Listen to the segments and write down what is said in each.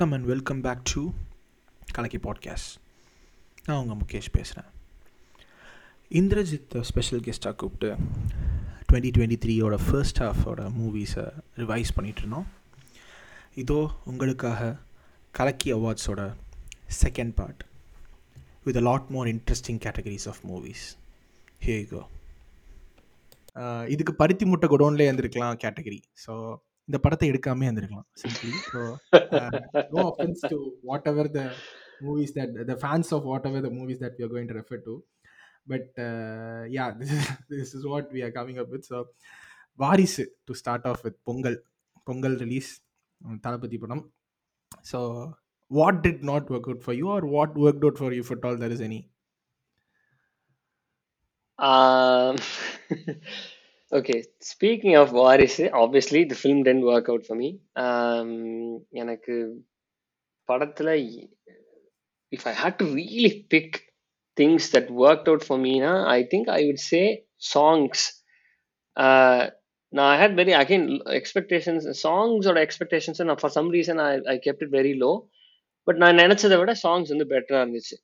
வணக்கம் and welcome back to Kalakki podcast நான் உங்கள் முகேஷ் பேசுகிறேன் இந்திரஜித்தை ஸ்பெஷல் கெஸ்ட்டாக கூப்பிட்டு டுவெண்ட்டி டுவெண்ட்டி த்ரீயோட ஃபர்ஸ்ட் ஹாஃபோட மூவிஸை ரிவைஸ் பண்ணிகிட்டு இருந்தோம். இதோ உங்களுக்காக கலக்கி அவார்ட்ஸோட second part with a lot more interesting categories of movies hey go இதுக்கு பருத்தி முட்டை குடோன்லேயே இருந்திருக்கலாம் கேட்டகரி ஸோ இந்த படத்தை எடுக்காமே இருந்திருக்கலாம். Simply so no offence to whatever the movies that the fans of whatever the movies that we are going to refer to but yeah this is this is what we are coming up with so Varisu to start off with Pongal Pongal release Thalapathy படம். So what did not work out for you or what work out for you but all there is any okay speaking of Varisu obviously the film didn't work out for me எனக்கு படத்தில் if I had to really pick things that work out for Meena I think I would say songs நான் I had very again expectations சாங்ஸோட எக்ஸ்பெக்டேஷன்ஸை நான் for some reason I I kept it very low but நான் நினச்சதை விட songs வந்து பெட்டராக இருந்துச்சு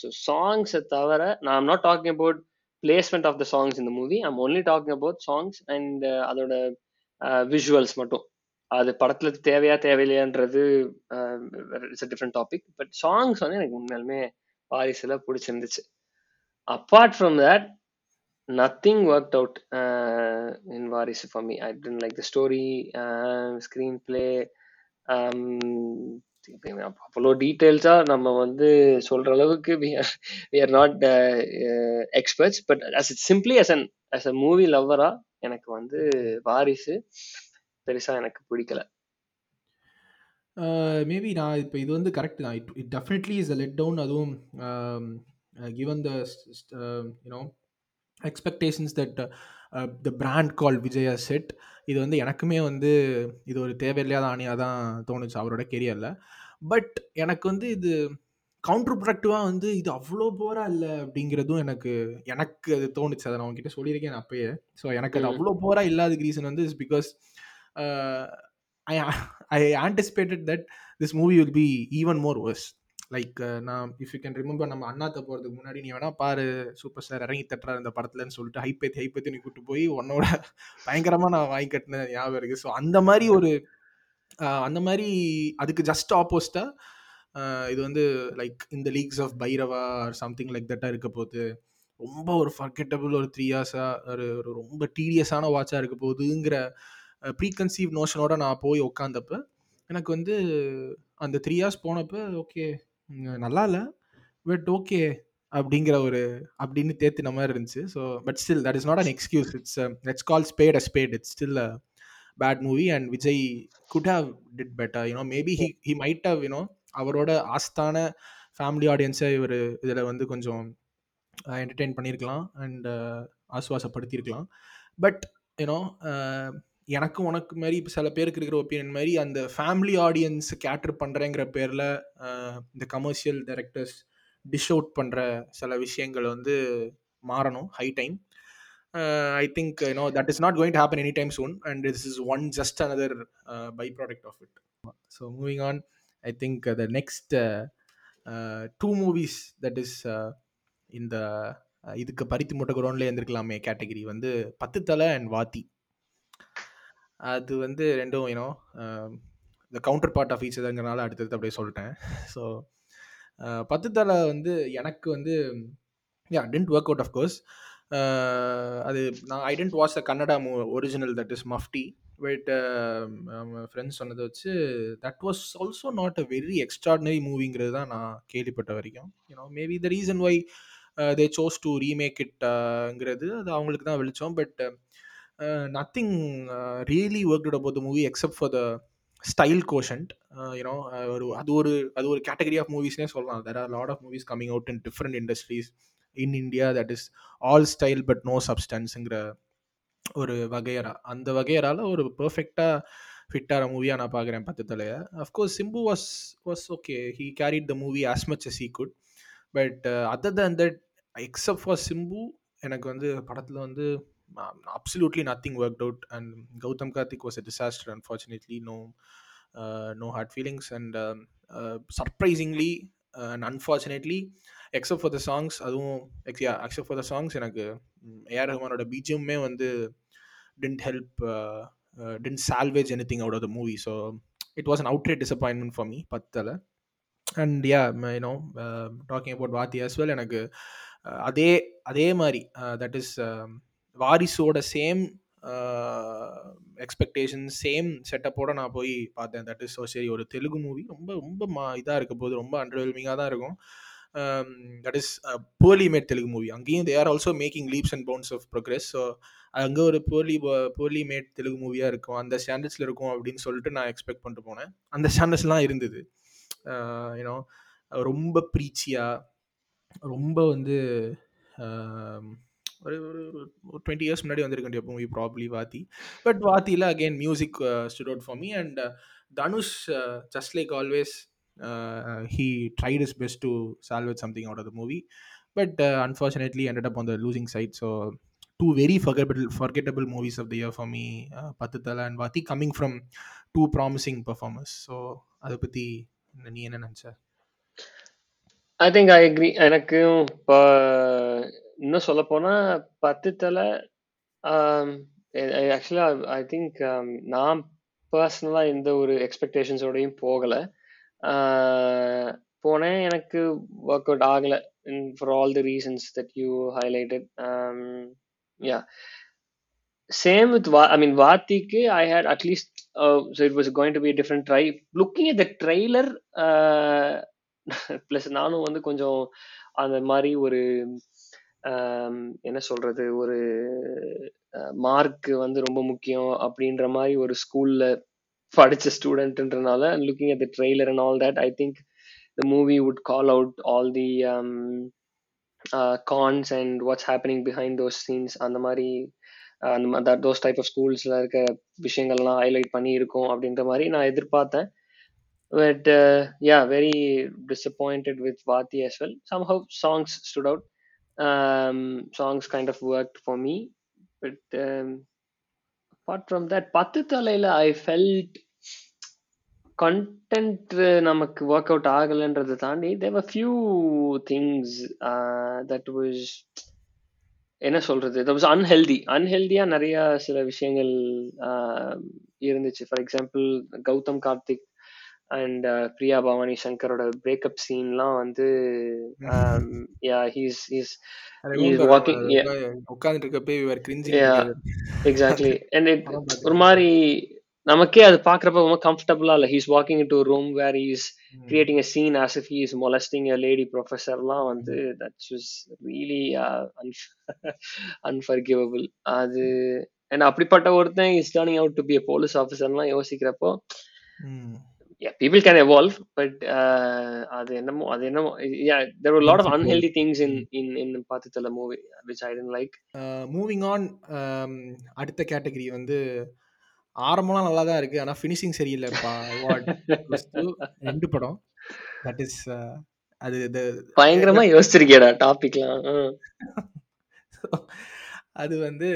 so சாங்ஸை தவிர நான் not talking about placement of the songs இந்த movie I'm only talking about songs and அதோட விஷுவல்ஸ் மட்டும். அது படத்துல தேவையா தேவையில்லையான்றது it's a different topic but songs வந்து எனக்கு உண்மையாலுமே வாரிசுல பிடிச்சிருந்துச்சு. Apart from that nothing work out in Varisu for me I didn't like the story screenplay அவ்வளோ டீட்டெயில்ஸாக நம்ம வந்து சொல்கிற அளவுக்கு we are we are not experts but as it simply as an as a movie லவ்வராக எனக்கு வந்து வாரிசு பெருசாக எனக்கு பிடிக்கல. மேபி நான் இப்போ இது வந்து கரெக்ட் தான். It it definitely is a letdown அதுவும் given the you know expectations that the brand call Vijaya set இது வந்து எனக்குமே வந்து இது ஒரு தேவையில்லாத ஆணியாக தான் தோணுச்சு அவரோட கெரியரில் பட் எனக்கு வந்து இது கவுண்டர் ப்ரொடக்டிவாக வந்து இது அவ்வளோ போராக இல்லை அப்படிங்கிறதும் எனக்கு எனக்கு அது தோணுச்சு. அதை நான் உங்ககிட்ட சொல்லியிருக்கேன் அப்பயே. ஸோ எனக்கு அது அவ்வளோ போராக இல்லாத ரீசன் வந்து is because I I anticipated that this movie will be even more worse like நான் இஃப் யூ கேன் ரிமெம்பர் நம்ம அண்ணாத்த போகிறதுக்கு முன்னாடி நீ வேணா பாரு சூப்பர் ஸ்டார் இறங்கி தட்டுறாரு இந்த படத்துலன்னு சொல்லிட்டு ஹைப்பேத்தி ஹைப்பேத்தி நீ கூட்டு போய் உன்னோட பயங்கரமாக நான் வாங்கி கட்டின ஞாபகம் இருக்குது ஸோ அந்த மாதிரி ஒரு அந்த மாதிரி அதுக்கு ஜஸ்ட் ஆப்போசிட்டாக இது வந்து லைக் இந்த leaks of Bairavaa or something like தட்டாக இருக்க போகுது. ரொம்ப ஒரு ஃபர்கெட்டபிள் ஒரு த்ரீ இயர்ஸாக ஒரு ஒரு ரொம்ப டீடியஸான வாட்சாக இருக்க போகுதுங்கிற ப்ரீகன்சீவ் நோஷனோட நான் போய் உட்காந்தப்ப எனக்கு வந்து அந்த த்ரீ இயர்ஸ் போனப்போ ஓகே நல்லா இல்லை. பட் ஓகே அப்படிங்கிற ஒரு அப்படின்னு தேத்தின மாதிரி இருந்துச்சு. So but still that is not an excuse it's let's call spade a spade it's still a bad movie and Vijay could have did better you know maybe he he might have you know அவரோட ஆஸ்தான family ஆடியன்ஸை இவர் இதில் வந்து கொஞ்சம் entertain பண்ணியிருக்கலாம் and ஆசுவாசப்படுத்தியிருக்கலாம் but you know எனக்கும் உனக்கு மாதிரி இப்போ சில பேருக்கு இருக்கிற ஒப்பீனியன் மாதிரி அந்த ஃபேமிலி ஆடியன்ஸ் கேட்டர் பண்ணுறேங்கிற பேரில் இந்த கமர்ஷியல் டைரக்டர்ஸ் டிஷ் அவுட் பண்ணுற சில விஷயங்கள் வந்து மாறணும் high time I think you know that is not going to happen any time soon and this is one just another byproduct of it so moving on I think the next two movies that is இந்த இதுக்கு பருத்தி மூட்டை குடோன்லேயே இருந்திருக்கலாமே category வந்து பத்து Thala and வாத்தி. அது வந்து ரெண்டும் you know இந்த கவுண்டர் பார்ட் ஆஃப் ஈச் அடுத்தடுத்து அப்படியே சொல்லிட்டேன். ஸோ uh, பத்து தலை வந்து எனக்கு வந்து yeah didn't work out of course அது நான் I didn't watch the Kannada மூ original that is Mufti but friends சொன்னதை வச்சு that was also not a very extraordinary மூவிங்கிறது தான் நான் கேள்விப்பட்ட வரைக்கும். You know maybe the reason why they chose to remake இட்ங்கிறது அது அவங்களுக்கு தான் வெளிச்சோம் but nothing really work about the movie except for the style quotient you know ஒரு அது ஒரு அது ஒரு கேட்டகரி ஆஃப் மூவிஸ்னே சொல்லலாம். There are lot of movies coming out in different industries in India that is all style but no சப்ஸ்டன்ஸுங்கிற ஒரு வகையரா அந்த வகையரால் ஒரு பர்ஃபெக்டாக ஃபிட்டார மூவியாக நான் பார்க்குறேன் Pathu of course Simbu was was okay he carried the movie as much as he could but other than that except for Simbu எனக்கு வந்து படத்தில் வந்து Um, absolutely nothing worked out. And gautam karthik was a disaster unfortunately. No no hard feelings and surprisingly and unfortunately except for the songs அதுவும் except for the songs எனக்கு AR ரஹ்மானோட பிஜிஎம்மே வந்து didn't help didn't salvage anything out of the movie so it was an outright disappointment for me பத்தில். And yeah you know talking about Vaathi as well எனக்கு uh, அதே அதே மாதிரி uh, that is வாரிசோட same expectation same செட்டப்போட நான் போய் பார்த்தேன். தட் இஸ் ஸோ சரி ஒரு தெலுங்கு மூவி ரொம்ப ரொம்ப மா இதாக இருக்க போது ரொம்ப அண்டர்வெல்மிங்காக தான் இருக்கும். That is poorly made Telugu movie அங்கேயும் they are also making leaps and bounds of progress so அங்கே ஒரு போலி புவர்லி மேட் தெலுங்கு மூவியாக இருக்கும். அந்த ஸ்டாண்டர்ட்ஸில் இருக்கும் அப்படின்னு சொல்லிட்டு நான் எக்ஸ்பெக்ட் பண்ணிட்டு போனேன். அந்த ஸ்டாண்டர்ட்ஸ்லாம் இருந்தது. யூனோ ரொம்ப ப்ரீச்சியாக ரொம்ப வந்து ஒரு ஒரு ஒரு டுவெண்ட்டி இயர்ஸ் முன்னாடி வந்திருக்க வேண்டிய movie probably Vaathi. But வாத்தியில் again music stood out for me and Dhanush just like always he tried his best to salvage something out of the movie but unfortunately ended up on the losing side so two very forgettable forgettable movies of the year for me Pathu Thala and Vaathi coming from two promising performance so அதை பற்றி நீ என்ன நினச்ச? I think I agree எனக்கும் இப்போ இன்னும் சொல்ல போனா பத்து தலை ஆக்சுவலா ஐ திங்க் நான் பர்சனலா எந்த ஒரு எக்ஸ்பெக்டேஷன்ஸோடையும் போகல. ஆஹ் போனேன். எனக்கு ஒர்க் அவுட் ஆகல. For all the reasons that you highlighted yeah same with வா I mean வாத்திக்கு I had at least least uh, so to was different try looking a different try. Plus நானும் வந்து கொஞ்சம் அந்த மாதிரி ஒரு என்ன சொல்றது ஒரு மார்க் வந்து ரொம்ப முக்கியம் அப்படின்ற மாதிரி ஒரு ஸ்கூல்ல படிச்ச ஸ்டூடெண்ட்ன்றனால looking at the trailer and all that I think the movie would call out all the cons and what's happening behind those scenes அந்த மாதிரி அந்த தோஸ் டைப் ஆஃப் ஸ்கூல்ஸ்ல இருக்க விஷயங்கள்லாம் ஹைலைட் பண்ணி இருக்கும் அப்படின்ற மாதிரி நான் எதிர்பார்த்தேன். But uh, yeah very disappointed with vati as well somehow songs stood out um songs kind of worked for me but um, apart from that பத்து தலையில i felt content நமக்கு ஒர்க் அவுட் ஆகலைன்றதை தாண்டி there few things uh, that was என்ன சொல்றது that was unhealthy அன்ஹெல்தியா நிறைய சில விஷயங்கள் uh, இருந்துச்சு for example Gautham Karthik and Priya Bhavani சங்கரோட பிரேக்கப் சீன்லாம் வந்து யா ஹீஸ் ஹீஸ் ஹீஸ் உட்காந்துட்டு இருக்கப்பே இவர் கிரிஞ்சி. எக்ஸாக்ட்லி அண்ட் ஒரு மாதிரி நமக்கே அது பாக்குறப்ப ரொம்ப கம்ஃபர்டபுளா இல்ல. He's walking to room where is creating a scene as if he's molesting a lady ப்ரொஃபஸர்லாம் வந்து தட்ஸ் வாஸ் ரியலி அன்ஃபர்கிவபிள் அது அண்ட் அப்படிப்பட்ட ஒருத்தன் is turning out to be a police ஆஃபீஸர்லாம் யோசிக்கிறப்போ yeah people can evolve but uh அது என்னமோ அது என்னமோ yeah there were a lot of unhealthy things in in in பாத்துத்தல movie which i didn't like. Moving on அடுத்த category வந்து ஆரம்பம்லாம் நல்லா தான் இருக்கு ஆனா ஃபினிஷிங் சரியில்லைப்பா அவார்ட் ரெண்டு படம். தட் இஸ் அது the பயங்கரமா யோசிச்சிருக்கேடா டாபிக்லாம் அது வந்து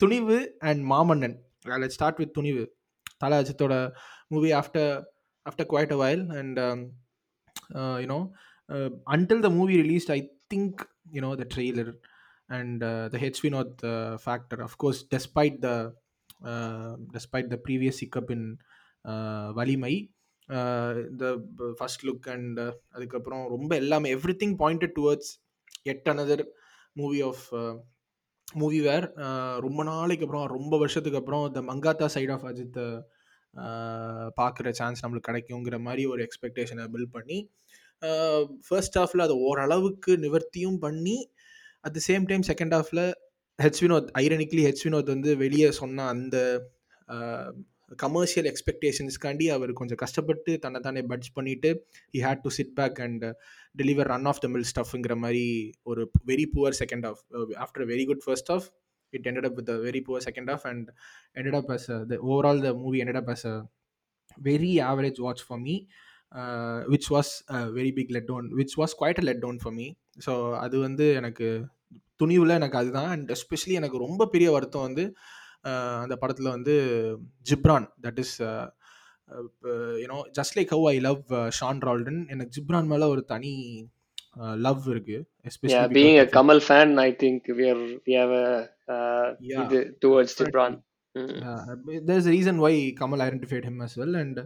Thunivu and Maamannan. Let start with Thunivu. Thala அஜித்தோட movie after after quite a while and you know until the movie released i think you know the trailer and uh, the h vinod uh, factor. Of course despite the uh, despite the previous hiccup in uh, வலிமை இந்த first look and அதுக்கப்புறம் ரொம்ப எல்லாமே everything pointed towards at another movie of movie where ரொம்ப நாளைக்கு அப்புறம் ரொம்ப வருஷத்துக்கு அப்புறம் the Mankatha side of Ajith பார்க்குற சான்ஸ் நம்மளுக்கு கிடைக்குங்கிற மாதிரி ஒரு எக்ஸ்பெக்டேஷனை பில்ட் பண்ணி ஃபர்ஸ்ட் ஹாஃபில் அதை ஓரளவுக்கு நிவர்த்தியும் பண்ணி at the same time second ஹாஃபில் H Vinoth ironically H Vinoth வந்து வெளியே சொன்ன அந்த கமர்ஷியல் எக்ஸ்பெக்டேஷன்ஸ்க்காண்டி அவர் கொஞ்சம் கஷ்டப்பட்டு தன்னை தானே பட்ஜ் பண்ணிட்டு he had to sit back and deliver run of the mill ஸ்டஃப்ங்கிற மாதிரி ஒரு very poor second half after very good first half it ended up with a very poor second half and ended up as a, the overall the movie ended up as a very average watch for me uh, which was a very big letdown which was quite a letdown for me so அது வந்து எனக்கு துணிவில் எனக்கு அதுதான் and especially எனக்கு ரொம்ப பெரிய வருத்தம் வந்து uh, அந்த படத்தில் வந்து Ghibran that is you know just like how I love Sean Roldan எனக்கு ஜிப்ரான் மேலே ஒரு தனி லவ் இருக்கு Yeah, especially being a because Kamal fan, I think we are we have a uh, Yeah, இது towards Gibran. definitely. Mm. Uh, there's a reason why Kamal identified him as well, and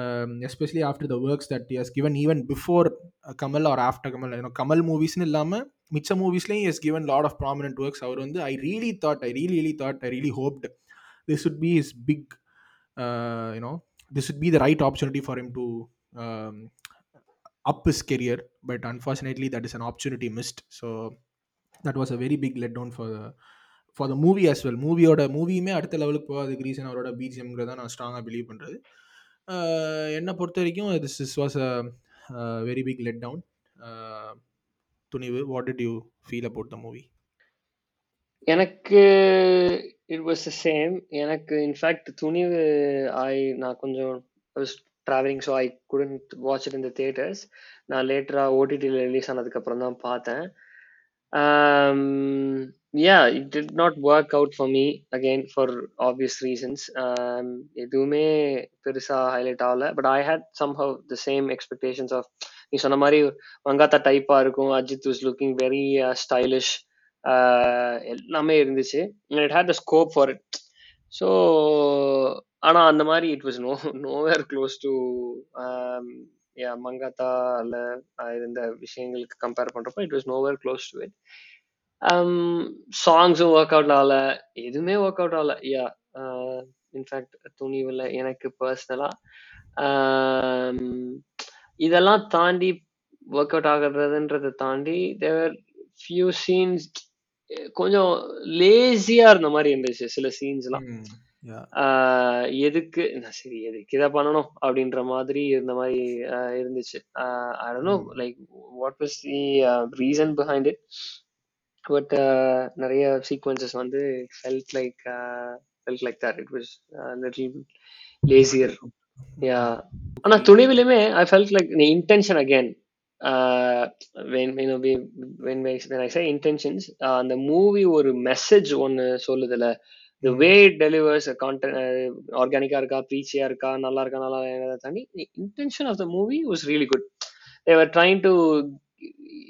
um, especially after the works that he has given, even before uh, Kamal or after Kamal, you know, Kamal movies இல்லாம மிச்ச மூவிஸ்லையும் he has given lot of prominent works. அவர் வந்து I really thought, I really, really thought, I really hoped this would be his big, uh, you know, this would be the right opportunity for him to um, up his career. But unfortunately, that is an opportunity missed. So that was a very big letdown for the for the movie as well மூவியோட மூவியுமே அடுத்த லெவலுக்கு போகாதுக்கு reason அவரோட பிஜிஎம்ங்கிறத நான் ஸ்ட்ராங்காக believe பண்ணுறது என்னை பொறுத்த வரைக்கும் this is was a very big letdown Thunivu what did you feel about the movie எனக்கு இட் வாஸ் த சேம் எனக்கு இன்ஃபேக்ட் துணிவு ஐ நான் கொஞ்சம் travelling so I couldn't watch it in theatres நான் லேட்டராக ஓடிடியில் ரிலீஸ் ஆனதுக்கப்புறம் தான் பார்த்தேன். Yeah it did not work out for me again for obvious reasons எதுவுமே பெருசாக ஹைலைட் ஆகலை. But I had how the same expectations of நீ சொன்ன மாதிரி மங்காத்தா டைப்பாக இருக்கும். Ajith was looking very stylish எல்லாமே இருந்துச்சு. It had the scope for it so ஆனா அந்த மாதிரி it was no nowhere close to yeah மங்காத்தால இருந்த விஷயங்களுக்கு கம்பேர் பண்றப்போ it was nowhere close to it சாங்ஸும் work out ஆகல எதுவுமே ஒர்க் அவுட் ஆகல. யா இன்ஃபேக்ட் துணிவில் எனக்கு பர்சனலா um, இதெல்லாம் தாண்டி ஒர்க் அவுட் ஆகுறதுன்றதை தாண்டி தேவர் ஃபியூ சீன்ஸ் கொஞ்சம் லேசியா இருந்த மாதிரி இருந்துச்சு சில சீன்ஸ்லாம் எல்லாம். எதுக்கு சரி எதுக்கு இதை பண்ணணும் அப்படின்ற மாதிரி இருந்த மாதிரி இருந்துச்சு. I know like what was the reason behind it but நிறைய சீக்வன்சஸ் வந்து felt like felt like that it was little lazier yeah ஆனா துணிவிலுமே I felt like the intention again when you know we, when we, when I say intentions uh, அந்த movie ஒரு message ஒன்னு சொல்லுதுல. The way it delivers a content ஆர்கானிக்கா இருக்கா ப்ரீச்சியா இருக்கா நல்லா இருக்கா நல்லா இல்லைங்கிறத தாண்டி the intention of the movie was really good they were trying to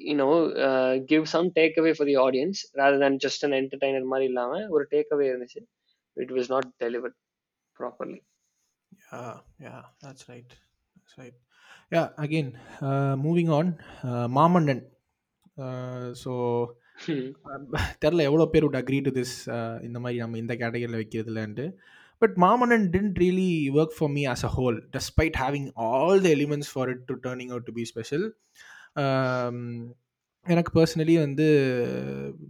you know uh, give some takeaway for the audience rather than just an entertainer மாதிரி இல்லாம ஒரு takeaway இருந்துச்சு it was not delivered properly Yeah, yeah, that's right. That's right. Yeah, again, uh, moving on, uh, Mamandan. Uh, so தெரில எவ்வளோ பேர் would agree to this இந்த மாதிரி நம்ம இந்த கேட்டகரியில் வைக்கிறதுலன்ட்டு but Maamannan didn't really work for me as a whole despite having all the elements for it to turning out to be special எனக்கு personally வந்து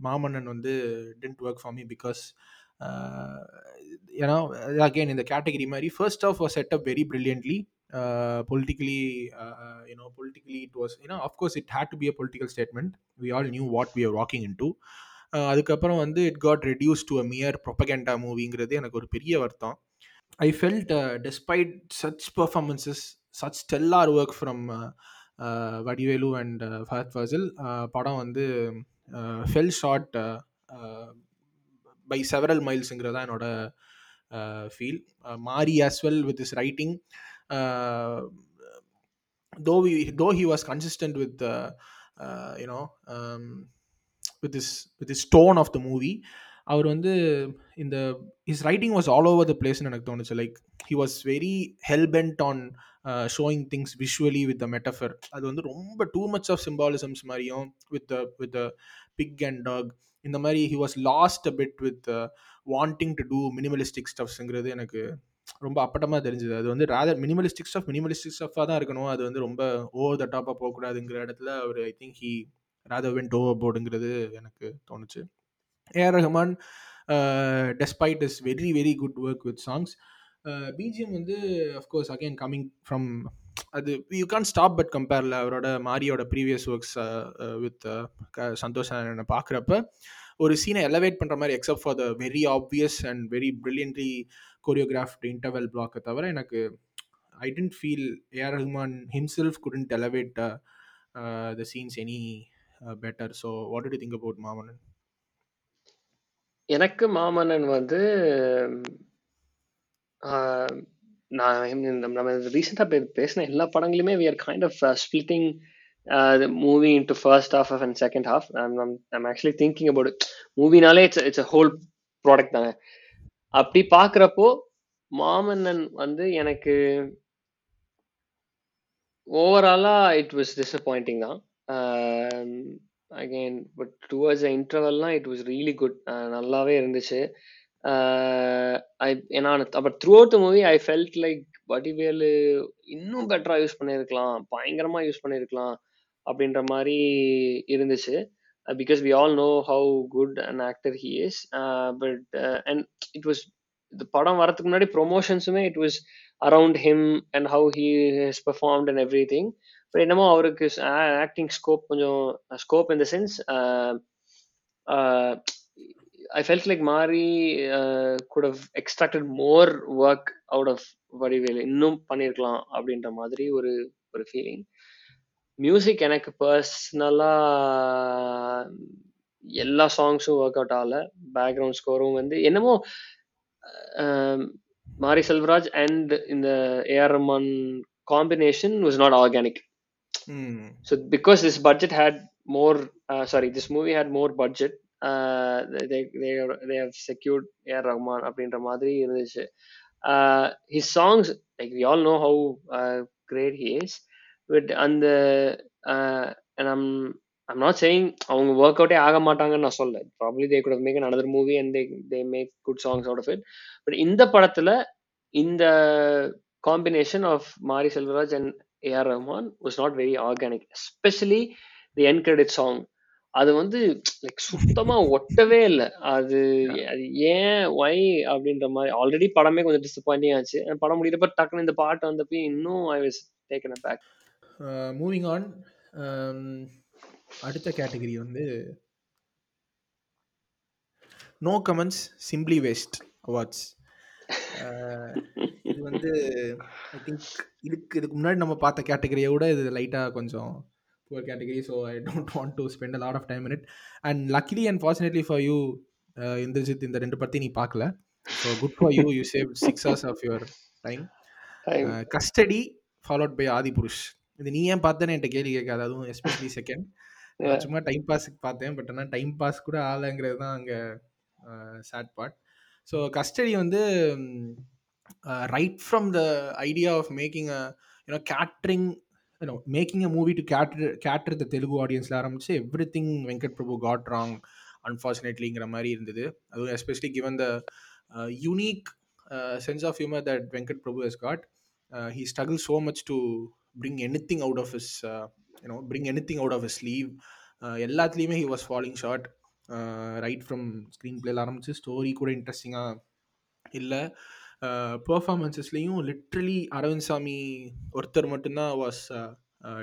மாமன்னன் வந்து didn't work for me because ஏன்னா again இந்த கேட்டகரி மாதிரி first half set up very brilliantly uh, politically uh, uh, you know politically it was you know of course it had to be a political statement. We all knew what we walking into. Uh, அதுக்கப்புறம் வந்து it got reduced to a mere propaganda மூவிங்கிறது எனக்கு ஒரு பெரிய வருத்தம். I felt despite such performances such stellar work from Vadivelu and Fahadh Faasil படம் வந்து fell short by several மைல்ஸுங்கிறதா என்னோட feel Mari as well with his writing though we though he was consistent with you know with his with his tone of the movie அவர் வந்து இந்த his writing was all over the பிளேஸ்னு எனக்கு தோணுச்சு. Like he was very hellbent on showing things visually with the metaphor அது வந்து ரொம்ப too much of symbolisms மாதிரியும் with with pig and dog இந்த மாதிரி he was lost a bit with wanting to do minimalistic ஸ்டப்ஸுங்கிறது எனக்கு ரொம்ப அப்பட்டமாக தெரிஞ்சுது. அது வந்து ரேதர் மினிமலிஸ்டிக் ஸ்டஃப் மினிமலிஸ்டிக் ஸ்டஃபாக தான் இருக்கணும். அது வந்து ரொம்ப ஓவர் த டாப்பாக போகக்கூடாதுங்கிற இடத்துல அவர் I think he rather went over போர்டுங்கிறது எனக்கு தோணுச்சு. A R Rahman despite his very very good work with songs BGM வந்து of course again coming from அது யூ கேன் ஸ்டாப் பட் கம்பேரில் அவரோட மாரியோட ப்ரீவியஸ் ஒர்க்ஸ் வித் சந்தோஷ் என்னை பார்க்குறப்ப ஒரு சீனை எலவேட் பண்ணுற மாதிரி except for the very obvious and very brilliantly choreographed interval பிளாக்கை தவிர எனக்கு I didn't feel AR Rahman himself couldn't elevate the scenes any better so what do think about Maamannan எனக்கு மாமன்னன் வந்து uh, நான் நம்ம ரீசெண்டாக பேசின எல்லா படங்களுமே we are kind of splitting splitting uh, the movie into first half and second half. I'm, I'm, I'm actually thinking about it மூவினாலே it's it's a whole product தானே. அப்படி பார்க்குறப்போ மாமன்னன் வந்து எனக்கு ஓவராலா இட் வாஸ் டிசப்பாயிண்டிங் தான். அகைன் பட் டுவர்ட்ஸ் இன்டர்வல்லாம் it was really good நல்லாவே இருந்துச்சு. Uh, ஐ ஏன்னா but throughout the movie I felt like Vadivelu இன்னும் பெட்டரா யூஸ் பண்ணியிருக்கலாம். பயங்கரமா யூஸ் பண்ணியிருக்கலாம். அப்படின்ற மாதிரி இருந்துச்சு. Because we all know how good an actor he is but and it was இந்த படம் வரதுக்கு முன்னாடி ப்ரொமோஷன்ஸுமே it was around him and how he has performed and everything but என்னமோ அவருக்கு ஆக்டிங் ஸ்கோப் கொஞ்சம் scope in the sense I felt like Mari could have extracted more work out of Vadivel இன்னும் பண்ணியிருக்கலாம் அப்படின்ற மாதிரி ஒரு ஒரு ஃபீலிங் மியூசிக் எனக்கு பர்சனலா எல்லா சாங்ஸும் ஒர்க் அவுட் ஆகல பேக்ரவுண்ட் ஸ்கோரும் வந்து என்னமோ மாரி செல்வராஜ் அண்ட் இந்த AR Rahman combination was not organic uh, sorry this movie had more budget uh, they they they have secured AR Rahman அப்படின்ற மாதிரி இருந்துச்சு uh, his songs like we all know how uh, great but அந்த and I'm I'm not saying அவங்க work அவுட்டே ஆக மாட்டாங்கன்னு நான் சொல்ல probably they could make another movie and they they make good songs out of it but இந்த படத்துல இந்த combination of Mari Selvaraj and AR Rahman was not very organic especially the end credit song அது வந்து like சுத்தமா ஒட்டவே இல்லை. அது அது ஏன் ஒய் அப்படின்ற மாதிரி ஆல்ரெடி படமே கொஞ்சம் டிசப்பாயிண்டிங் ஆச்சு. படம் முடியிறப்ப டக்குன்னு இந்த பாட்டு வந்தப்போ இன்னும் I was taken back moving on அடுத்த கேட்டகரி வந்து no comments simply waste awards இது வந்து ஐ திங்க் இதுக்கு இதுக்கு முன்னாடி நம்ம பார்த்த கேட்டகரியை விட இது லைட்டாக கொஞ்சம் poor category so I don't want to spend a lot of time it and luckily and fortunately for you Indrajith இந்த ரெண்டு படத்தையும் நீ பார்க்கல. So good for you you save six hours of your time Custody followed by Adipurush இது நீ ஏன் பார்த்தேன்னு என்கிட்ட கேள்வி கேட்காது அதுவும் எஸ்பெஷலி செகண்ட் சும்மா டைம் பாஸுக்கு பார்த்தேன் பட் ஆனால் டைம் பாஸ் கூட ஆகலைங்கிறது தான் அங்கே சேட் பார்ட் ஸோ கஸ்டடி வந்து right from the idea of making a you know catering you know making a movie to cater cater the Telugu ஆடியன்ஸில் ஆரம்பிச்சு everything Venkat Prabhu got wrong அன்ஃபார்ச்சுனேட்லிங்கிற மாதிரி இருந்தது. அதுவும் especially given the unique sense of humour that Venkat Prabhu has got he struggle so much to bring anything out of his you know bring anything out of his leave எல்லாத்துலேயுமே he was falling short right from screen பிளேல ஆரம்பிச்சு story கூட இன்ட்ரெஸ்டிங்காக இல்லை. பர்ஃபார்மன்ஸஸ்லேயும் literally Aravind சாமி ஒருத்தர் மட்டும்தான் was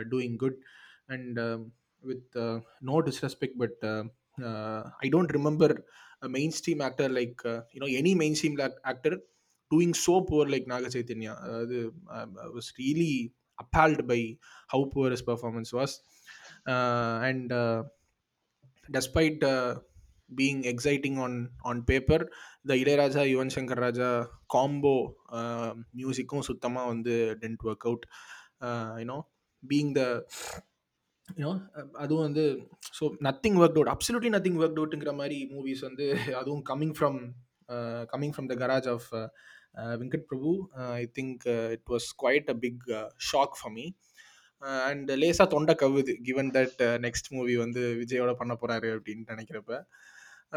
doing good and with no disrespect but I don't remember mainstream actor like you know any mainstream actor doing so poor like Naga Chaitanya அதாவது was really appalled by how poor his performance was and despite uh, being exciting on on paper the Ilaiyaraaja Yuvan Shankar Raja combo மியூசிக்கும் சுத்தமாக வந்து didn't work out you know being the you know அதுவும் வந்து so nothing work out absolutely nothing work அவுட்டுங்கிற மாதிரி movies வந்து அதுவும் coming from coming from the garage of Venkat Prabhu I think it was quite a big shock for me and லேசாக தொண்டை கவுது given that next movie வந்து விஜயோட பண்ண போகிறாரு அப்படின்னு நினைக்கிறப்ப.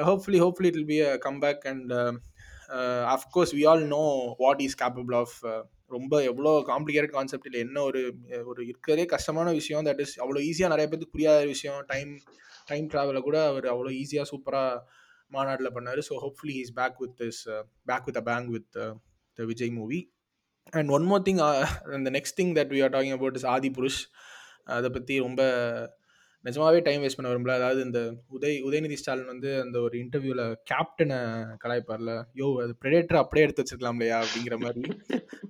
Hopefully hopefully it will be a comeback and of course we all know what he's capable of ரொம்ப எவ்வளோ காம்ப்ளிகேட்டட் கான்செப்ட் இல்லை என்ன ஒரு ஒரு இருக்கிறதே கஷ்டமான விஷயம். தட் இஸ் அவ்வளோ ஈஸியாக நிறைய பேருக்கு புரியாத விஷயம். டைம் டைம் ட்ராவலை கூட அவர் அவ்வளோ ஈஸியாக சூப்பராக மாநாட்டில் பண்ணார். So hopefully he's back with this back with a bang with the Vijay movie and one more thing அந்த next thing that we are talking about is Adipurush அதை பற்றி ரொம்ப நிஜமாவே டைம் வேஸ்ட் பண்ண விரும்பல. அதாவது இந்த உதய் உதயநிதி ஸ்டாலின் வந்து அந்த ஒரு இன்டர்வியூவில் கேப்டனை கலாய்ப்பார்ல. யோ அது ப்ரெடேட்டர் அப்படியே எடுத்து வச்சிருக்கலாம் இல்லையா? அப்படிங்கிற மாதிரி.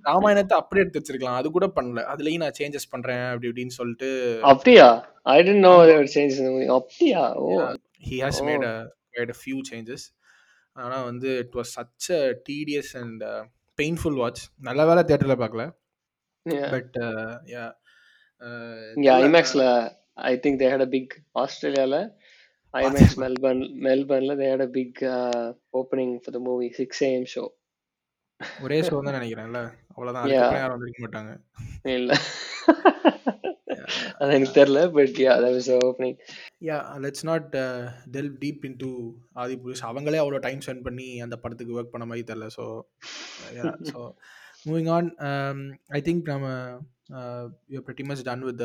ராமாயணத்தை அப்படியே எடுத்து வச்சிருக்கலாம். அது கூட பண்ணல. அதுலயும் நான் சேஞ்சஸ் பண்றேன் அப்படி இப்படின்னு சொல்லிட்டு அப்படியா? ஐ டென்ட் நோ சேஞ்சஸ் அப்படியா? ஓ. He has made made a few changes ஆனால் வந்து it was such a tedious and painful watch நல்ல வேலை தேட்டரில் பார்க்கல. பட் யா IMAXல I think they had a big Australiaல IMAX Melbourne Melbourneல they had a big uh, opening for the movie 6 a.m. show. ஒரே ஷோ தான் நினைக்கிறேன்ல அவ்வளோதான் யாரும் வந்திருக்க மாட்டாங்க இல்ல அது எனக்கு தெரியல but yeah that was the opening. Yeah let's not dwell deep into Adipurush அவங்களே அவ்வளோ டைம் ஸ்பெண்ட் பண்ணி அந்த படத்துக்கு ஒர்க் பண்ண மாதிரி தெரில so so moving on I think நம்ம you pretty much done with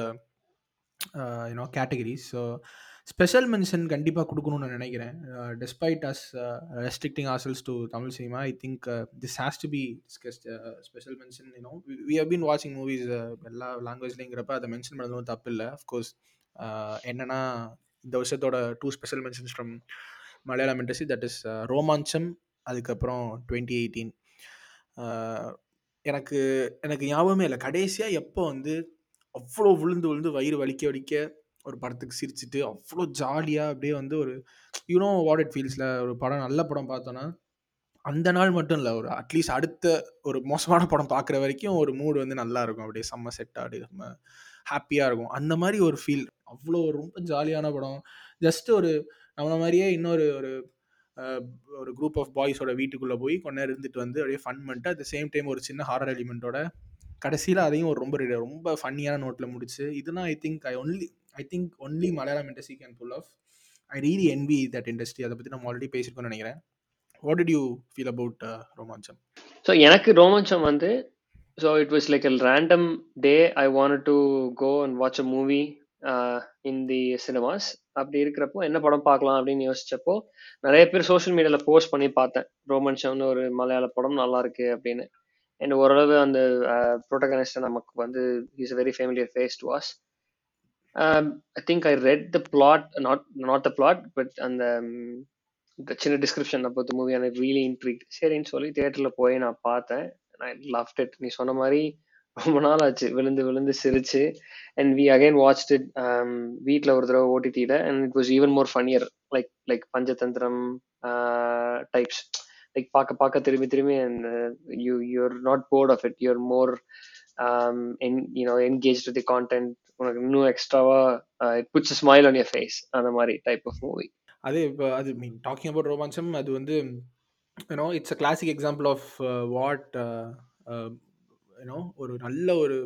you know categories so special mention கண்டிப்பாக கொடுக்கணும்னு நான் நினைக்கிறேன். Despite us restricting ourselves to Tamil cinema I think this has to be discussed special mention you know we have been வாட்சிங் movies எல்லா லாங்குவேஜ்லேங்கிறப்ப அதை mention பண்ணதும் தப்பு இல்லை. அஃப்கோர்ஸ் என்னன்னா இந்த வருஷத்தோட two special mentions from Malayalam industry that is Romancham அதுக்கப்புறம் டுவெண்ட்டி எயிட்டீன் எனக்கு எனக்கு ஞாபகமே இல்லை. கடைசியாக எப்போ வந்து அவ்வளோ விழுந்து விழுந்து வயிறு வலிக்க வலிக்க ஒரு படத்துக்கு சிரிச்சிட்டு அவ்வளோ ஜாலியாக அப்படியே வந்து ஒரு யூனோ வாடட் ஃபீல்ஸில் ஒரு படம் நல்ல படம் பார்த்தோன்னா அந்த நாள் மட்டும் இல்லை. ஒரு அட்லீஸ்ட் அடுத்த ஒரு மோசமான படம் பார்க்குற வரைக்கும் ஒரு மூடு வந்து நல்லா இருக்கும். அப்படியே செம்ம செட் ஆடி செம்ம ஹாப்பியாக இருக்கும். அந்த மாதிரி ஒரு ஃபீல் அவ்வளோ ரொம்ப ஜாலியான படம். ஜஸ்ட் ஒரு நம்மள மாதிரியே இன்னொரு ஒரு ஒரு குரூப் ஆஃப் பாய்ஸோட வீட்டுக்குள்ளே போய் கொஞ்ச நேரம் இருந்துட்டு வந்து அப்படியே ஃபன் பண்ணிட்டு அட் த சேம் டைம் ஒரு சின்ன ஹாரர் எலிமெண்ட்டோட கடைசியில் அதையும் ஒரு ரொம்ப ரொம்ப ஃபன்னியான நோட்டில் முடிச்சு இதுனா I think I only I think only Malayalam industry can pull off I really envy that industry அதை பற்றி நம்ம ஆல்ரெடி பேசியிருக்கோம்னு நினைக்கிறேன். What did you feel about Romancham? So எனக்கு ரோமாஞ்சம் வந்து so it was like a random day I want to go and watch a movie in the cinemas அப்படி இருக்கிறப்போ என்ன படம் பார்க்கலாம் அப்படின்னு யோசிச்சப்போ நிறைய பேர் சோஷியல் மீடியாவில் போஸ்ட் பண்ணி பார்த்தேன். ரோமாஞ்சம்னு ஒரு மலையாள படம் நல்லா இருக்கு அப்படின்னு. அண்ட் ஓரளவு அந்த ப்ரோட்டகனிஸ்ட் நமக்கு வந்து is very familiar face to was I think I read the plot not not the plot but அந்த um, சின்ன டிஸ்கிரிப்ஷன் about மூவி எனக்கு ரீலி இன்ட்ரீக் சரின்னு சொல்லி தியேட்டரில் போய் நான் பார்த்தேன். ஐ லவ் இட் நீ சொன்ன மாதிரி ரொம்ப நாள் ஆச்சு விழுந்து விழுந்து சிரிச்சு. And we again watched it வீட்டில் ஒரு தடவை ஓடிடியில் and it was even more funnier like like Panchathanthiram uh, types like பார்க்க பார்க்க திரும்பி திரும்பி and you you're not bored of it you're more you know engage the content உனக்கு இன்னும் எக்ஸ்ட்ராவா it puts smile on your face அந்த மாதிரி type of movie அது இப்போ அது மீன் டாக்கிங் அபவுட் ரோமான்சம் அது வந்து you know it's a classic example of what you know ஒரு நல்ல ஒரு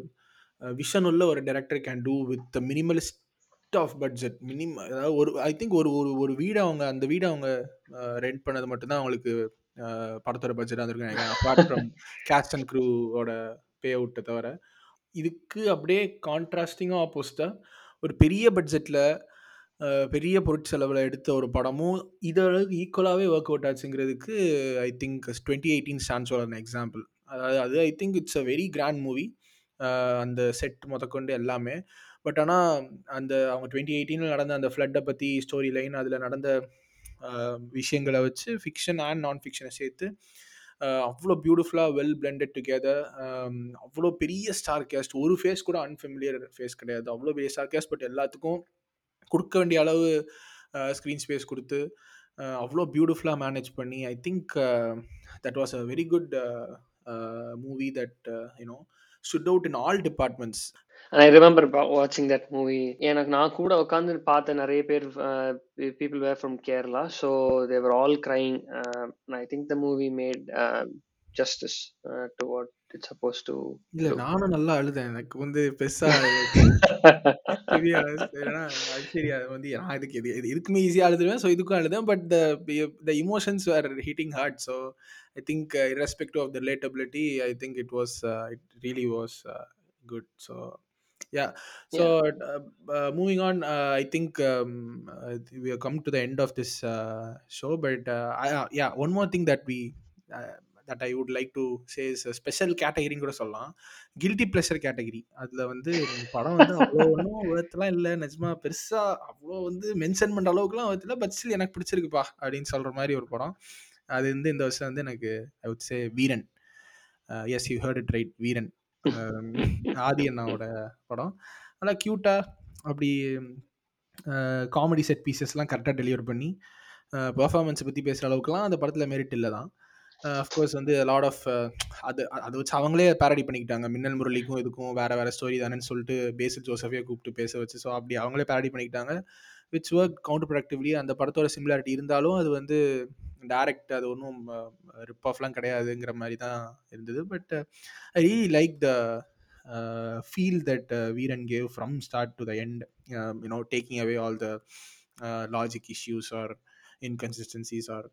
விஷன் உள்ள ஒரு director can do with minimalist of budget மினிம அதாவது ஒரு ஐ திங்க் ஒரு ஒரு ஒரு வீடு அவங்க அந்த வீடு அவங்க ரெண்ட் பண்ணது மட்டும்தான் அவங்களுக்கு படத்தோட பட்ஜெட் வந்திருக்கு நினைக்கிறேன். அப்பார்ட் ஃப்ரம் கேஸ்ட் அண்ட் க்ரூவோட பே அவுட்டை தவிர. இதுக்கு அப்படியே கான்ட்ராஸ்டிங்காக ஆப்போசிட்டாக ஒரு பெரிய பட்ஜெட்டில் பெரிய பொருட்செலவில் எடுத்த ஒரு படமும் இதளவுக்கு ஈக்குவலாகவே work out ஆச்சுங்கிறதுக்கு I think twenty eighteen stands ஒரு எக்ஸாம்பிள் அதாவது அது I think it's a very grand movie அந்த செட் முதற்கொண்டு எல்லாமே. பட் ஆனால் அந்த அவங்க டுவெண்ட்டி எயிட்டீனில் நடந்த அந்த ஃப்ளட்டை பற்றி ஸ்டோரி லைன் அதில் நடந்த விஷயங்களை வச்சு ஃபிக்ஷன் அண்ட் நான் ஃபிக்ஷனை சேர்த்து அவ்வளோ பியூட்டிஃபுல்லாக வெல் பிளெண்டட் டுகெதர் அவ்வளோ பெரிய ஸ்டார் கேஸ்ட் ஒரு ஃபேஸ் கூட அன்ஃபெமிலியர் ஃபேஸ் கிடையாது. அவ்வளோ பெரிய ஸ்டார் கேஸ்ட் பட் எல்லாத்துக்கும் கொடுக்க வேண்டிய அளவு ஸ்க்ரீன் ஸ்பேஸ் கொடுத்து அவ்வளோ பியூட்டிஃபுல்லாக மேனேஜ் பண்ணி I think that was a very good movie that you know stood out in all departments And I remember about watching that எனக்கு நான் கூட உட்காந்து பார்த்த நிறைய பேர் people were from Kerala so they were all crying I think the movie made justice to what it's supposed to இல்லை நானும் நல்லா அழுதேன் எனக்கு வந்து பெருசா தெரியாது ஏன்னா சரி அது வந்து நான் இதுக்கு இது இது இதுக்குமே ஈஸியாக அழுதுருவேன் ஸோ இதுக்கும் அழுதேன் but the the emotions were hitting hard so I think irrespective of the relatability i think it was uh, it really was uh, good so yeah so uh, uh, moving on uh, i think um, uh, we have come to the end of this uh, show but uh, I, uh, yeah one more thing that we that I would like to say special is கூட சொல்லலாம். Guilty pleasure category அதில் வந்து படம் வந்து அவ்வளோ ஒன்றும் விதத்துலாம் இல்லை நிஜமா பெருசாக அவ்வளோ வந்து மென்ஷன் பண்ணுற அளவுக்குலாம் விதத்தில் பட் ஸ்டில் எனக்கு பிடிச்சிருக்குப்பா அப்படின்னு சொல்கிற மாதிரி ஒரு படம். அது வந்து இந்த வருஷம் வந்து எனக்கு I would say Veeran. Yes you heard it right Veeran. Um, Aadhi அண்ணாவோட படம். நல்லா க்யூட்டாக அப்படி காமெடி செட் பீசஸ்லாம் கரெக்டாக டெலிவர் பண்ணி பர்ஃபார்மன்ஸை பற்றி பேசுகிற அளவுக்குலாம் அந்த படத்தில் மெரிட் இல்லை தான் அஃப்கோர்ஸ் வந்து லாட் ஆஃப் அது அதை வச்சு அவங்களே பேரடி பண்ணிக்கிட்டாங்க. மின்னல் முரளிக்கும் இதுக்கும் வேறு வேற ஸ்டோரி தானேன்னு சொல்லிட்டு பேசில் ஜோசஃபே கூப்பிட்டு பேச வச்சு. ஸோ அப்படி அவங்களே பேரடி பண்ணிக்கிட்டாங்க. விச் ஒர்க் கவுண்டர் ப்ரொடக்டிவ்லி அந்த படத்தோட சிமிலாரிட்டி இருந்தாலும் அது வந்து டேரக்ட் அது ஒன்றும் ரிப் ஆஃப்லாம் கிடையாதுங்கிற மாதிரி தான் இருந்தது. But I really like the feel that Veeran gave from start to the end you know taking away all the logic issues or inconsistencies or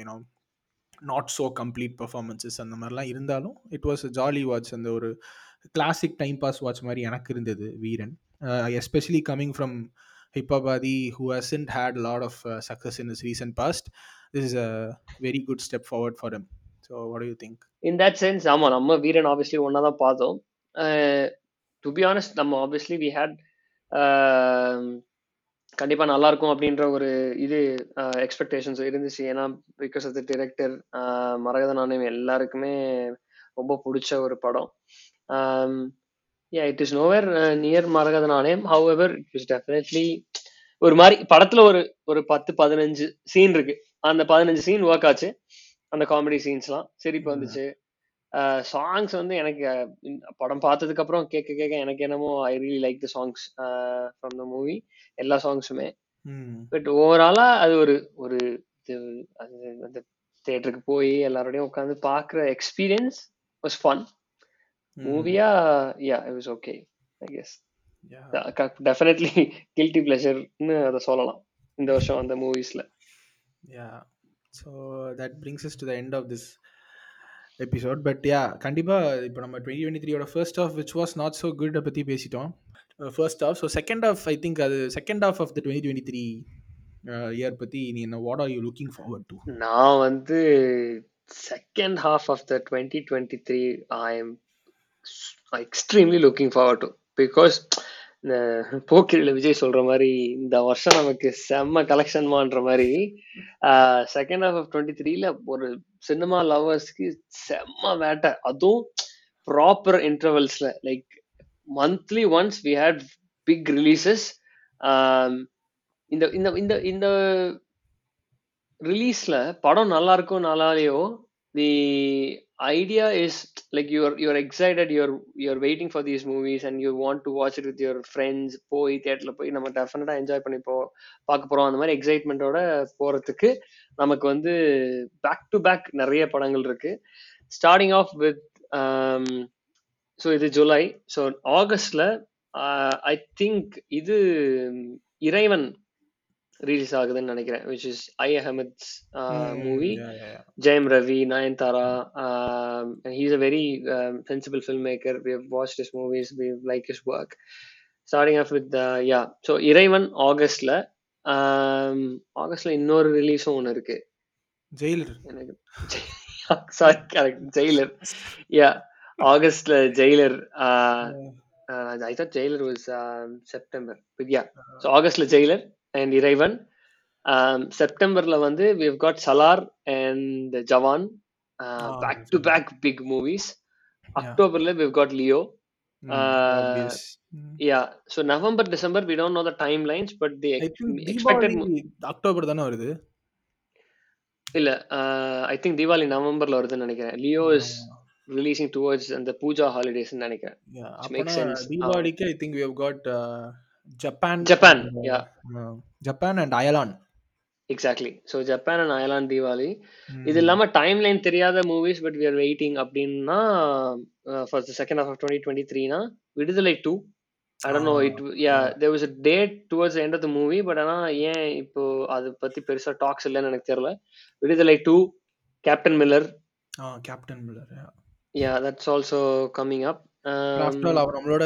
you know not so complete performances அந்த மாதிரிலாம் இருந்தாலும் it was jolly watch அந்த ஒரு classic time pass watch மாதிரி எனக்கு இருந்தது Veeran. Especially coming from Hiphop Aadhi who hasn't had lot of success in his recent past this is a very good step forward for him so what you think in that sense ஆமாம் நம்ம Veeran obviously ஒன்றா தான் பார்த்தோம் to be honest நம்ம obviously we had கண்டிப்பாக நல்லா இருக்கும் அப்படின்ற ஒரு இது எக்ஸ்பெக்டேஷன்ஸ் இருந்துச்சு. ஏன்னா because of the director Maragatha Naanayam எல்லாருக்குமே ரொம்ப பிடிச்ச ஒரு படம். Yeah it is nowhere near Maragatha Naanayam. However it is definitely ஒரு மாதிரி படத்துல ஒரு ஒரு பத்து பதினஞ்சு சீன் இருக்கு. அந்த பதினஞ்சு சீன் ஒர்க் ஆச்சு. அந்த காமெடி சீன்ஸ்லாம் சிரிப்பு வந்துச்சு. சாங்ஸ் வந்து எனக்கு படம் பார்த்ததுக்கு அப்புறம் கேட்க கேட்க எனக்கு என்னமோ I really like the songs from the movie எல்லா சாங்ஸுமே பட் ஓவராலா அது ஒரு ஒரு அந்த தேட்டருக்கு போய் எல்லாரோடையும் உட்காந்து பார்க்குற எக்ஸ்பீரியன்ஸ் வாஸ் ஃபன் மூவியா yeah it was okay I guess definitely guilty பிளஷர்னு அதை சொல்லலாம் இந்த வருஷம் அந்த மூவிஸ்ல yeah so that brings us to the end of this episode but yeah கண்டிப்பாக இப்போ நம்ம டுவெண்ட்டி டுவெண்ட்டி த்ரீயோட first half which was not so good பற்றி பேசிட்டோம். First half so second half I think அது second half of the twenty twenty three year பற்றி நீ என்ன what are you looking forward to நான் வந்து second half of the twenty twenty three I am extremely looking forward to because இந்த போக்கிரில் விஜய் சொல்ற மாதிரி இந்த வருஷம் நமக்கு செம்ம கலெக்ஷன்மான்ற மாதிரி செகண்ட் ஹாஃப் ஆஃப் டுவெண்ட்டி த்ரீல ஒரு சினிமா லவர்ஸ்க்கு செம்ம வேட்டை. அதுவும் proper இன்டர்வல்ஸ்ல like monthly once we had big releases இந்த இந்த இந்த இந்த ரிலீஸ்ல படம் நல்லா இருக்கும் நல்லாலேயோ தி idea is like you're you're excited you're you're waiting for these movies and you want to watch it with your friends போய் தியேட்டர்ல போய் நம்ம டெஃபினட்டா என்ஜாய் பண்ணி போ பார்க்க போறோம். அந்த மாதிரி எக்ஸைட்மெண்ட்டோட போறதுக்கு நமக்கு வந்து பேக் டு பேக் நிறைய படங்கள் இருக்கு. ஸ்டார்டிங் ஆஃப் வித் ஸோ இது ஜூலை ஸோ ஆகஸ்ட்ல ஐ திங்க் இது um, இறைவன் ரிலீஸ் ஆகுதுன்னு நினைக்கிறேன் which is I Ahmed's movie Jayam Ravi Nayanthara he's a very sensible film maker we watch his movies we like his work starting off with yeah so Iraivan ஆகஸ்ட்ல ஆகஸ்ட்ல இன்னொரு ரிலீஸும் ஒன்று இருக்கு. Jailer எனக்கு sorry correct Jailer yeah ஆகஸ்ட்ல Jailer I thought Jailer was September yeah so ஆகஸ்ட்ல Jailer and Iraivan செப்டம்பர்ல வந்து we've got Salaar and Jawan back to back big movies அக்டோபர்ல we've got Leo yeah so November December we don't know the time lines but the expected October தானே வருது? இல்ல I think Deepavali நவம்பர்ல வருதுன்னு நினைக்கிறேன். Leo is releasing towards அந்த Pooja holidays நினைக்கிறேன். தீபாவளிக்கு I think we have got Japan Japan yeah Japan and Ayalaan exactly so Japan and Ayalaan Deepavali இது இல்லாம டைம் லைன் தெரியாத movies but we are waiting அப்படின்னா first second half twenty twenty த்ரீனா Viduthalai two no it yeah there was a date towards end of the movie but ஆனா ஏன் இப்போ அதை பத்தி பெருசா டாக்ஸ் இல்லைன்னு எனக்கு தெரியல. Viduthalai two Captain Miller Captain Miller yeah that's also coming up நம்மளோட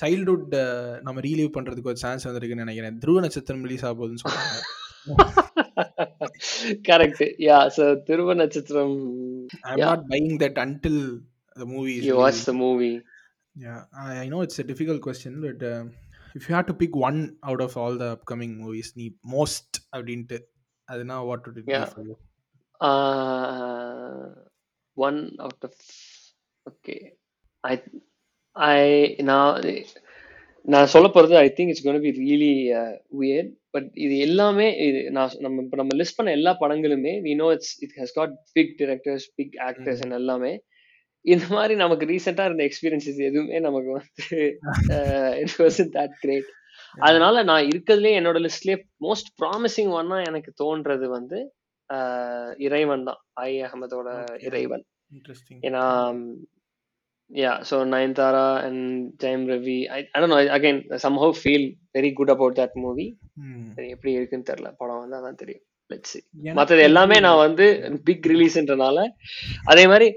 சைல்ட்ஹுட் நம்ம ரீலீவ் பண்றதுக்கு ஒரு சான்ஸ் வந்திருக்குன்னு நினைக்கிறேன் துருவ நட்சத்திரம் ரிலீஸ் ஆக போகுதுன்னு சொல்றாங்க correct yeah so Dhruva Natchathiram I am not buying that until the movie is you watch the movie yeah I, I know it's a difficult question but uh, if you had to pick one out of all the upcoming movies நீ most அப்படின்ட்டு அதுனா what would it yeah. be for you uh, i now நான் சொல்ல போறது I think it's gonna be really weird but இது எல்லாமே இது நான் நம்ம இப்போ நம்ம லிஸ்ட் பண்ண எல்லா படங்களுமே we know it's it has got big directors big actors எல்லாமே. இந்த மாதிரி நமக்கு ரீசெண்டா இருந்த எக்ஸ்பீரியன்சஸ் எதுவுமே நமக்கு வந்து இட் வாஸ் தட் கிரேட் அதனால நான் இருக்கிறதுலே என்னோட லிஸ்ட்லயே மோஸ்ட் ப்ராமிசிங் ஒன்னா எனக்கு தோன்றது வந்து uh, இறைவன் தான். ஐ அகமதோட. இறைவன். இன்ட்ரெஸ்டிங் ஏன்னா yeah so Nayantara and Jaim Ravi I, I don't know I, again somehow feel very good about that movie எப்படி இருக்குன்னு தெரியல படம் வந்து அதான் தெரியும் லெட்ஸ் மத்தது எல்லாமே நான் வந்து பிக் ரிலீஸ்ன்றனால அதே மாதிரி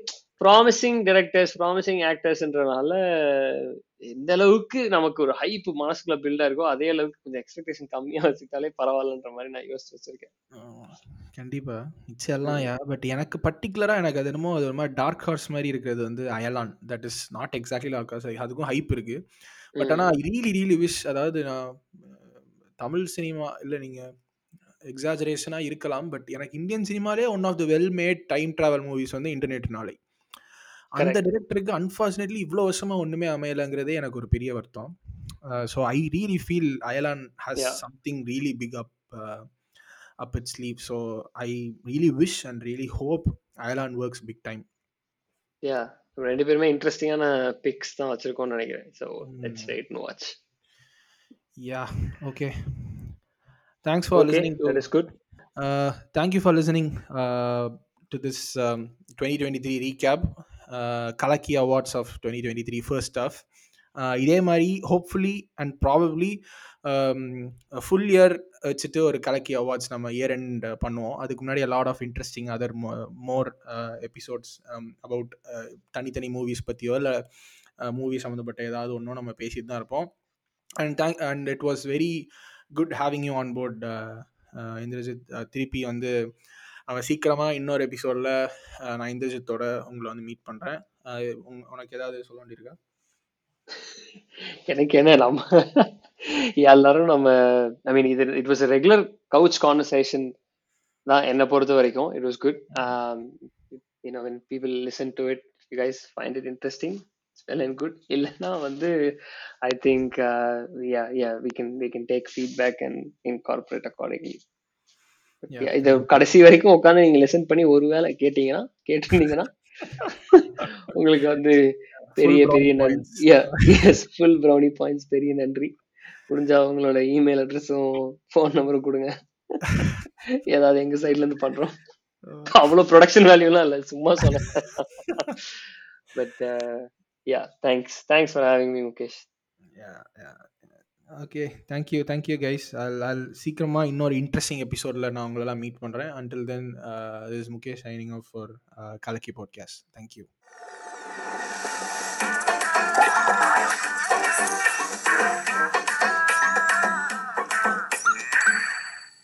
ப்ராமிசிங் டைரக்டர்ஸ் ப்ராமிசிங் ஆக்டர்ஸ்ன்றனால எந்த அளவுக்கு நமக்கு ஒரு ஹைப் மனசுக்குள்ள பில்டா இருக்கோ அதே அளவுக்கு கொஞ்சம் எக்ஸ்பெக்டேஷன் கம்மியா வச்சுக்கிட்டாலே பரவாயில்லன்ற மாதிரி நான் யோசிச்சு வச்சிருக்கேன். கண்டிப்பா. மிச்சம் எல்லாம் யா பட் எனக்கு பர்டிகுலரா எனக்கு அது என்னமோ அது ஒரு மாதிரி டார்க் ஹார்ஸ் மாதிரி இருக்கிறது வந்து Ayalaan that is not exactly dark horse அதுக்கும் ஹைப் இருக்கு. பட் ஆனால் ரீலி ரீலி விஷ் அதாவது நான் தமிழ் சினிமா இல்லை நீங்கள் எக்ஸாஜரேஷனாக இருக்கலாம் பட் எனக்கு Indian சினிமாலே one of the well made time travel movies வந்து இன்டர்நெட் நாளை அந்த. டிரெக்டருக்கு அன்ஃபார்ச்சுனேட்லி இவ்வளோ வருஷமா ஒன்றுமே அமையலைங்கிறதே எனக்கு ஒரு பெரிய வருத்தம். So I really feel Ayalaan has. Something really big up up it sleep so I really wish and really hope Ayalaan works big time yeah ரெண்டு பேருமே இன்ட்ரெஸ்டிங்கான பிக்ஸ் தான் வச்சிருக்கோம்னு நினைக்கிறேன். So let's wait to watch yeah okay thanks for listening to us good Uh, thank you for listening uh, to this um, 2023 Kalakki awards of twenty twenty three first half இதே மாதிரி hopefully and probably full year வச்சுட்டு ஒரு கலக்கி awards நம்ம year end பண்ணுவோம். அதுக்கு முன்னாடி lot of interesting other more episodes about தனித்தனி மூவிஸ் பற்றியோ இல்லை மூவி uh, சம்மந்தப்பட்ட ஏதாவது ஒன்றும் நம்ம பேசிட்டு தான் இருப்போம். And thank and it was very good having you on board Indrajith. திருப்பி வந்து அவன் சீக்கிரமாக இன்னொரு எபிசோடில் நான் இந்திரஜித்தோட உங்களை வந்து மீட் பண்ணுறேன் உனக்கு ஏதாவது சொல்ல வேண்டியிருக்கா? எனக்கு என்ன நம்ம எல்லாரும் நம்ம ஐ மீன் இது it was regular couch conversation தான் என்னை பொறுத்த வரைக்கும். It was good you know when people listen to it you guys find it interesting well and good இல்லைன்னா வந்து I think yeah yeah we can we can take feedback and incorporate accordingly. இதை கடைசி வரைக்கும் உட்காந்து நீங்க lesson பண்ணி ஒருவேளை கேட்டீங்கன்னா கேட்டிருந்தீங்கன்னா உங்களுக்கு வந்து பெரிய பெரிய நன்றி ஃபுல் ப்ரௌனி பாயிண்ட்ஸ் பெரிய நன்றி. முடிஞ்சா உங்களோட இமெயில் அட்ரஸும் ஃபோன் நம்பரும் கொடுங்க. ஏதாவது எங்க சைட்ல இருந்து பண்றோம். அவ்வளவு ப்ரொடக்ஷன் வேல்யூலாம் இல்ல சும்மா சொன்னேன் but yeah thanks thanks for having me Mukesh okay thank you thank you guys அல் அல் சீக்கிரமாக இன்னொரு இன்ட்ரெஸ்டிங் எபிசோடில் நான் உங்களெல்லாம் மீட் பண்ணுறேன் until then is Mukesh signing off for Kalakki podcast thank you